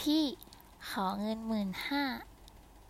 พี่ขอเงินหมื่นห้า